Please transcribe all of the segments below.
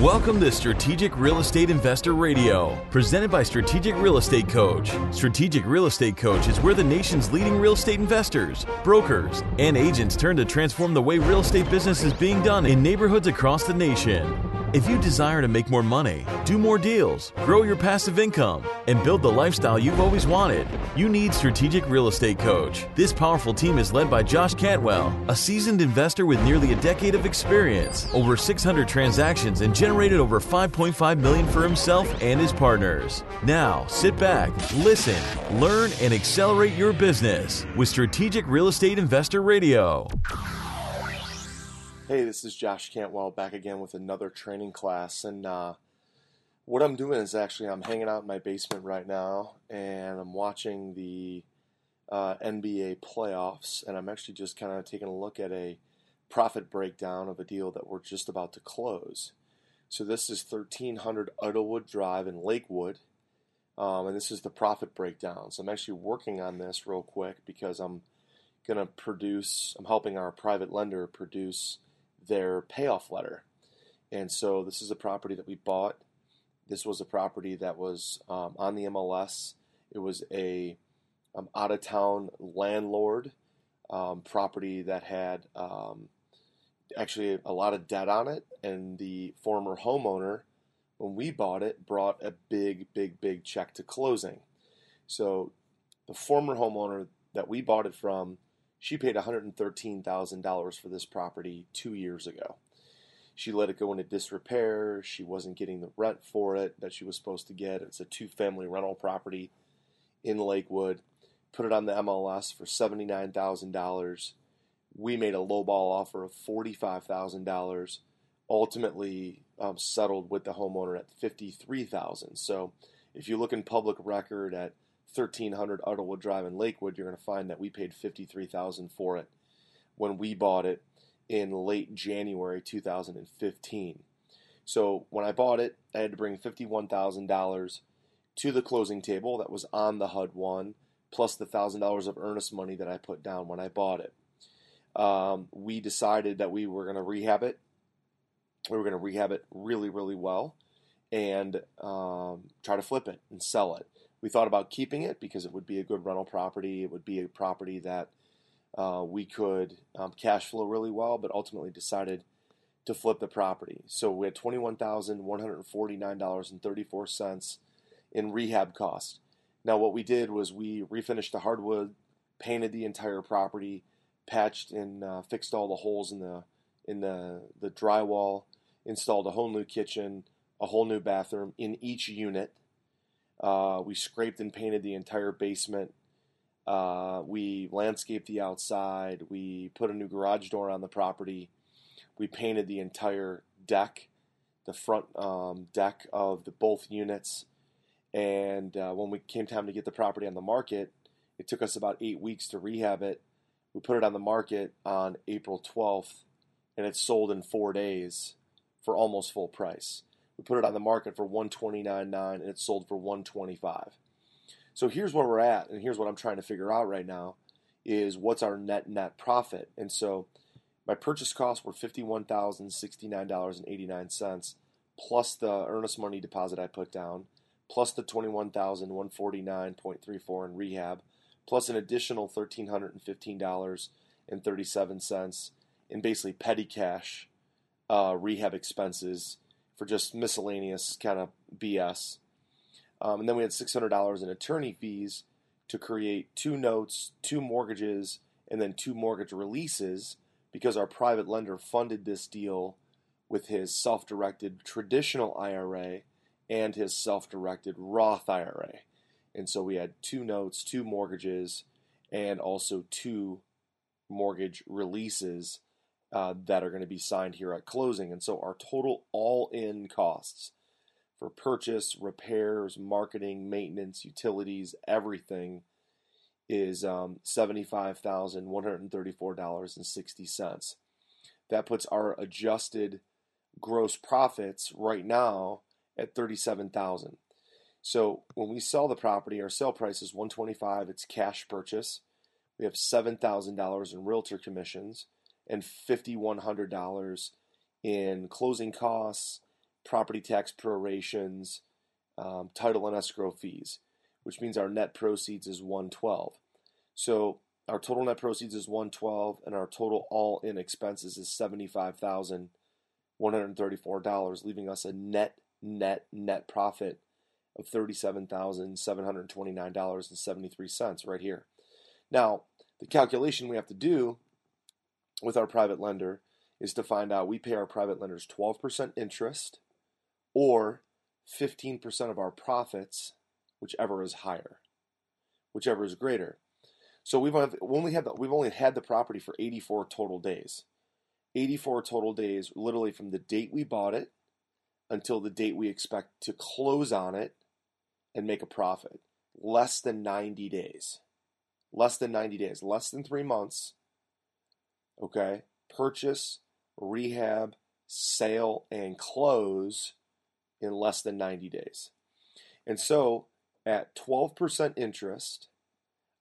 Welcome to Strategic Real Estate Investor Radio, presented by Strategic Real Estate Coach. Strategic Real Estate Coach is where the nation's leading real estate investors, brokers, and agents turn to transform the way real estate business is being done in neighborhoods across the nation. If you desire to make more money, do more deals, grow your passive income, and build the lifestyle you've always wanted, you need Strategic Real Estate Coach. This powerful team is led by Josh Cantwell, a seasoned investor with nearly a decade of experience, over 600 transactions, and generated over 5.5 million for himself and his partners. Now, sit back, listen, learn, and accelerate your business with Strategic Real Estate Investor Radio. Hey, this is Josh Cantwell back again with another training class. And uh, what I'm doing is actually I'm hanging out in my basement right now and I'm watching the uh, NBA playoffs. And I'm actually just kind of taking a look at a profit breakdown of a deal that we're just about to close. So this is 1300 Idlewood Drive in Lakewood. Um, and this is the profit breakdown. So I'm actually working on this real quick because I'm going to produce, I'm helping our private lender produce their payoff letter. And so this is a property that we bought. This was a property that was um, on the MLS. It was a um, out of town landlord um, property that had um, actually a lot of debt on it. And the former homeowner, when we bought it, brought a big, big, big check to closing. So the former homeowner that we bought it from she paid $113,000 for this property two years ago. She let it go into disrepair. She wasn't getting the rent for it that she was supposed to get. It's a two family rental property in Lakewood. Put it on the MLS for $79,000. We made a lowball offer of $45,000. Ultimately, um, settled with the homeowner at 53,000. So, if you look in public record at 1300 Idlewood Drive in Lakewood, you're going to find that we paid 53000 for it when we bought it in late January 2015. So when I bought it, I had to bring $51,000 to the closing table that was on the HUD one, plus the $1,000 of earnest money that I put down when I bought it. Um, we decided that we were going to rehab it. We were going to rehab it really, really well and um, try to flip it and sell it. We thought about keeping it because it would be a good rental property. It would be a property that uh, we could um, cash flow really well, but ultimately decided to flip the property. So we had $21,149.34 in rehab cost. Now, what we did was we refinished the hardwood, painted the entire property, patched and uh, fixed all the holes in the in the the drywall, installed a whole new kitchen, a whole new bathroom in each unit. Uh, we scraped and painted the entire basement. Uh, we landscaped the outside. We put a new garage door on the property. We painted the entire deck, the front um, deck of the both units. And uh, when we came time to get the property on the market, it took us about eight weeks to rehab it. We put it on the market on April 12th, and it sold in four days for almost full price. We put it on the market for 129.9 and it sold for 125. So here's where we're at, and here's what I'm trying to figure out right now is what's our net net profit. And so my purchase costs were $51,069.89 plus the earnest money deposit I put down, plus the 21,149.34 in rehab, plus an additional $1,315.37 in basically petty cash uh, rehab expenses for just miscellaneous kind of BS. Um, and then we had $600 in attorney fees to create two notes, two mortgages, and then two mortgage releases because our private lender funded this deal with his self directed traditional IRA and his self directed Roth IRA. And so we had two notes, two mortgages, and also two mortgage releases uh, that are going to be signed here at closing. And so our total all in costs for purchase, repairs, marketing, maintenance, utilities, everything is um, $75,134.60. That puts our adjusted gross profits right now at 37,000. So when we sell the property, our sale price is 125. It's cash purchase. We have $7,000 in realtor commissions and $5,100 in closing costs property tax prorations, um, title and escrow fees, which means our net proceeds is 112. So our total net proceeds is 112 and our total all-in expenses is $75,134, leaving us a net net net profit of $37,729.73 right here. Now, the calculation we have to do with our private lender is to find out we pay our private lenders 12% interest or 15% of our profits, whichever is higher, whichever is greater. So we've only had the, we've only had the property for 84 total days. 84 total days, literally from the date we bought it until the date we expect to close on it and make a profit. Less than 90 days. Less than 90 days. Less than three months. Okay. Purchase, rehab, sale, and close in less than 90 days. And so at 12% interest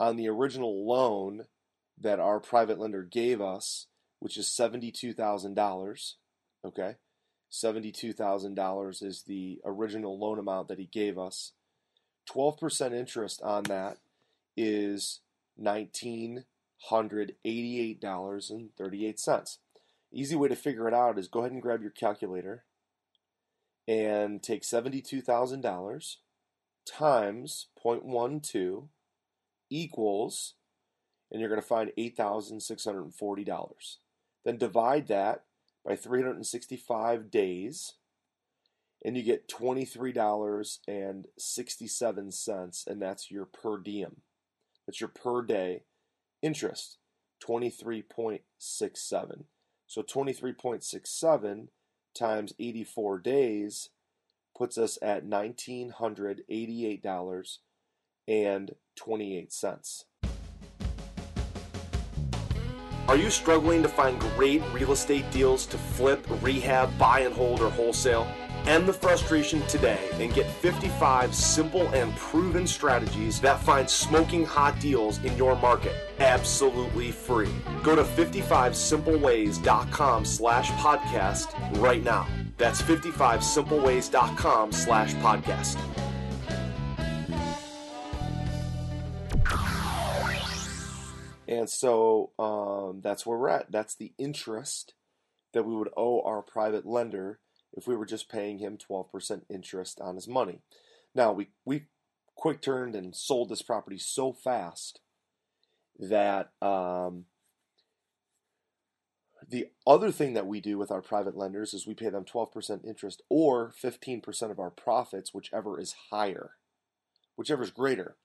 on the original loan that our private lender gave us, which is $72,000, okay? $72,000 is the original loan amount that he gave us. 12% interest on that is $1,988.38. Easy way to figure it out is go ahead and grab your calculator and take $72,000 times 0.12 equals, and you're going to find $8,640. Then divide that by 365 days, and you get $23.67, and that's your per diem. That's your per day interest, 23.67. So 23.67 times 84 days puts us at $1,988.28. Are you struggling to find great real estate deals to flip, rehab, buy and hold, or wholesale? End the frustration today and get 55 simple and proven strategies that find smoking hot deals in your market absolutely free. Go to 55simpleways.com slash podcast right now. That's 55simpleways.com slash podcast. And so um, that's where we're at. That's the interest that we would owe our private lender if we were just paying him 12% interest on his money. Now, we, we quick turned and sold this property so fast that um, the other thing that we do with our private lenders is we pay them 12% interest or 15% of our profits, whichever is higher, whichever is greater.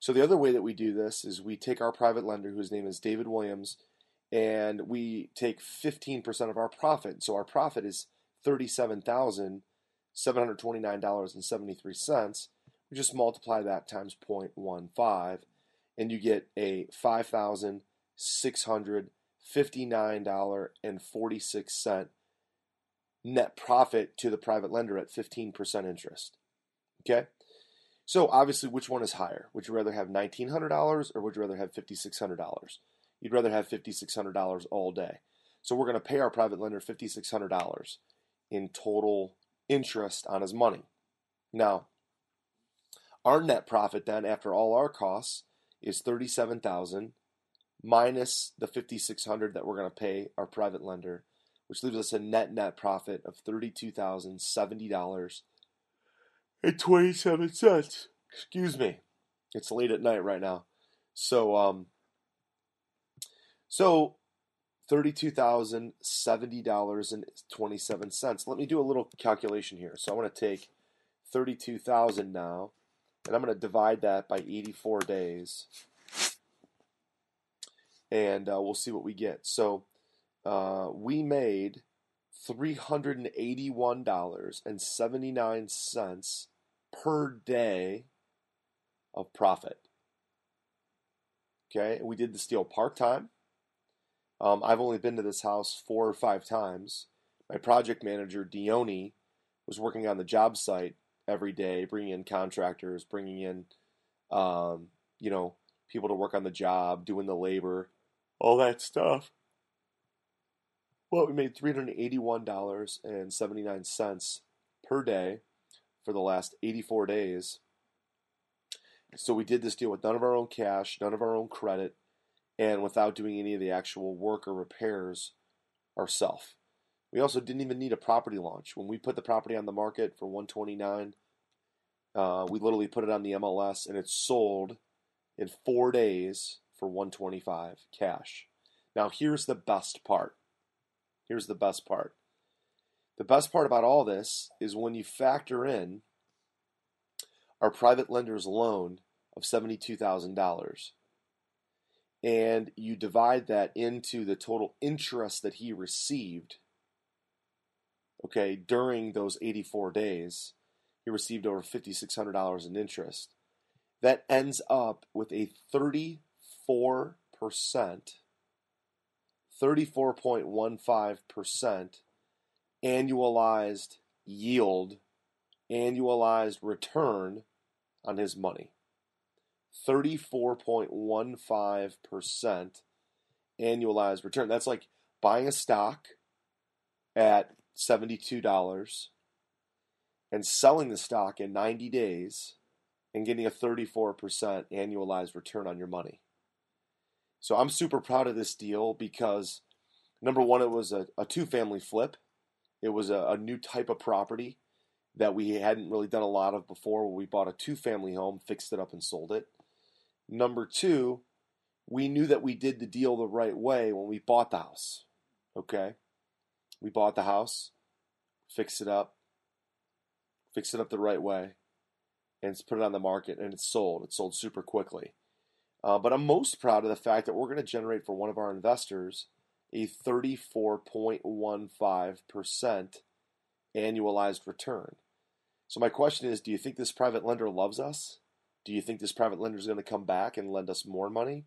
So the other way that we do this is we take our private lender, whose name is David Williams, and we take 15% of our profit. So our profit is $37,729.73. We just multiply that times 0.15 and you get a $5,659.46 net profit to the private lender at 15% interest. Okay? So obviously, which one is higher? Would you rather have $1,900 or would you rather have $5,600? You'd rather have $5,600 all day. So we're going to pay our private lender $5,600 in total interest on his money. Now, our net profit then after all our costs is 37,000 minus the 5600 that we're going to pay our private lender, which leaves us a net net profit of $32,070 and 27 cents. Excuse me. It's late at night right now. So um so $32,070.27. Let me do a little calculation here. So I'm going to take 32,000 now, and I'm going to divide that by 84 days, and uh, we'll see what we get. So uh, we made $381.79 per day of profit. Okay, we did this deal part time. Um, I've only been to this house four or five times. My project manager, Dione, was working on the job site every day, bringing in contractors, bringing in, um, you know, people to work on the job, doing the labor, all that stuff. Well, we made $381.79 per day for the last 84 days. So we did this deal with none of our own cash, none of our own credit, and without doing any of the actual work or repairs ourselves. We also didn't even need a property launch. When we put the property on the market for 129, uh, we literally put it on the MLS and it sold in four days for 125 cash. Now here's the best part. Here's the best part. The best part about all this is when you factor in our private lender's loan of $72,000 and you divide that into the total interest that he received okay during those 84 days he received over $5600 in interest. That ends up with a 34% 34.15% annualized yield annualized return on his money 34.15% annualized return. That's like buying a stock at $72 and selling the stock in 90 days and getting a 34% annualized return on your money. So I'm super proud of this deal because number one, it was a, a two family flip. It was a, a new type of property that we hadn't really done a lot of before. We bought a two family home, fixed it up, and sold it. Number two, we knew that we did the deal the right way when we bought the house. Okay? We bought the house, fixed it up, fixed it up the right way, and put it on the market, and it's sold. It sold super quickly. Uh, but I'm most proud of the fact that we're going to generate for one of our investors a 34.15% annualized return. So, my question is do you think this private lender loves us? Do you think this private lender is going to come back and lend us more money?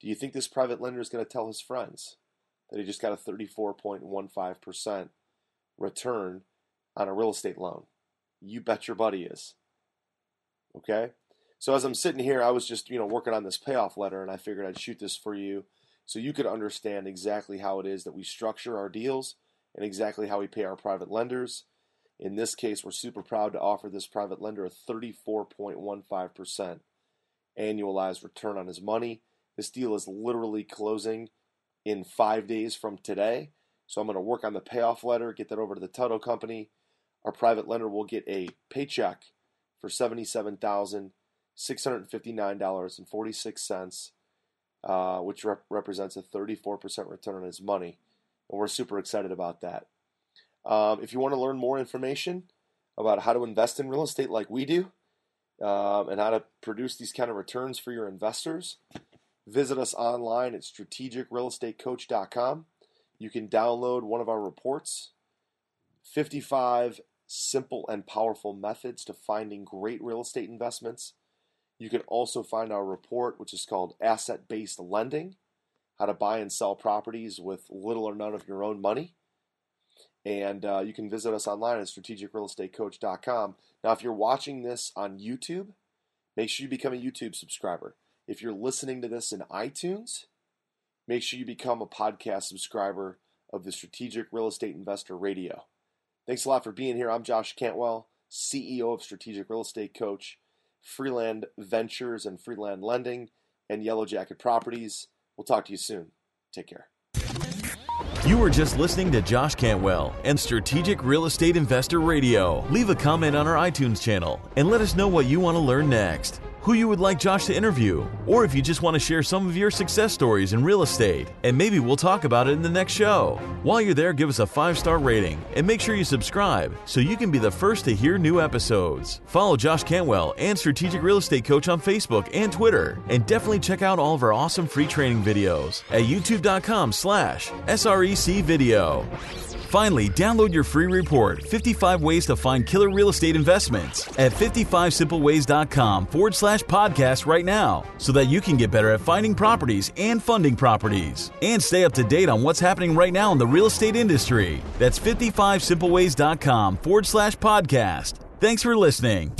Do you think this private lender is going to tell his friends that he just got a 34.15% return on a real estate loan? You bet your buddy is. Okay? So as I'm sitting here, I was just, you know, working on this payoff letter and I figured I'd shoot this for you so you could understand exactly how it is that we structure our deals and exactly how we pay our private lenders in this case, we're super proud to offer this private lender a 34.15% annualized return on his money. This deal is literally closing in five days from today. So I'm going to work on the payoff letter, get that over to the title company. Our private lender will get a paycheck for $77,659.46, uh, which rep- represents a 34% return on his money. And we're super excited about that. Um, if you want to learn more information about how to invest in real estate like we do um, and how to produce these kind of returns for your investors, visit us online at strategicrealestatecoach.com. You can download one of our reports 55 simple and powerful methods to finding great real estate investments. You can also find our report, which is called Asset Based Lending How to Buy and Sell Properties with Little or None of Your Own Money. And uh, you can visit us online at strategicrealestatecoach.com. Now, if you're watching this on YouTube, make sure you become a YouTube subscriber. If you're listening to this in iTunes, make sure you become a podcast subscriber of the Strategic Real Estate Investor Radio. Thanks a lot for being here. I'm Josh Cantwell, CEO of Strategic Real Estate Coach, Freeland Ventures and Freeland Lending, and Yellow Jacket Properties. We'll talk to you soon. Take care. You were just listening to Josh Cantwell and Strategic Real Estate Investor Radio. Leave a comment on our iTunes channel and let us know what you want to learn next who you would like Josh to interview, or if you just want to share some of your success stories in real estate, and maybe we'll talk about it in the next show. While you're there, give us a five star rating and make sure you subscribe so you can be the first to hear new episodes. Follow Josh Cantwell and Strategic Real Estate Coach on Facebook and Twitter, and definitely check out all of our awesome free training videos at youtube.com slash SREC video. Finally, download your free report 55 Ways to Find Killer Real Estate Investments at 55simpleways.com forward slash podcast right now so that you can get better at finding properties and funding properties and stay up to date on what's happening right now in the real estate industry. That's 55simpleways.com forward slash podcast. Thanks for listening.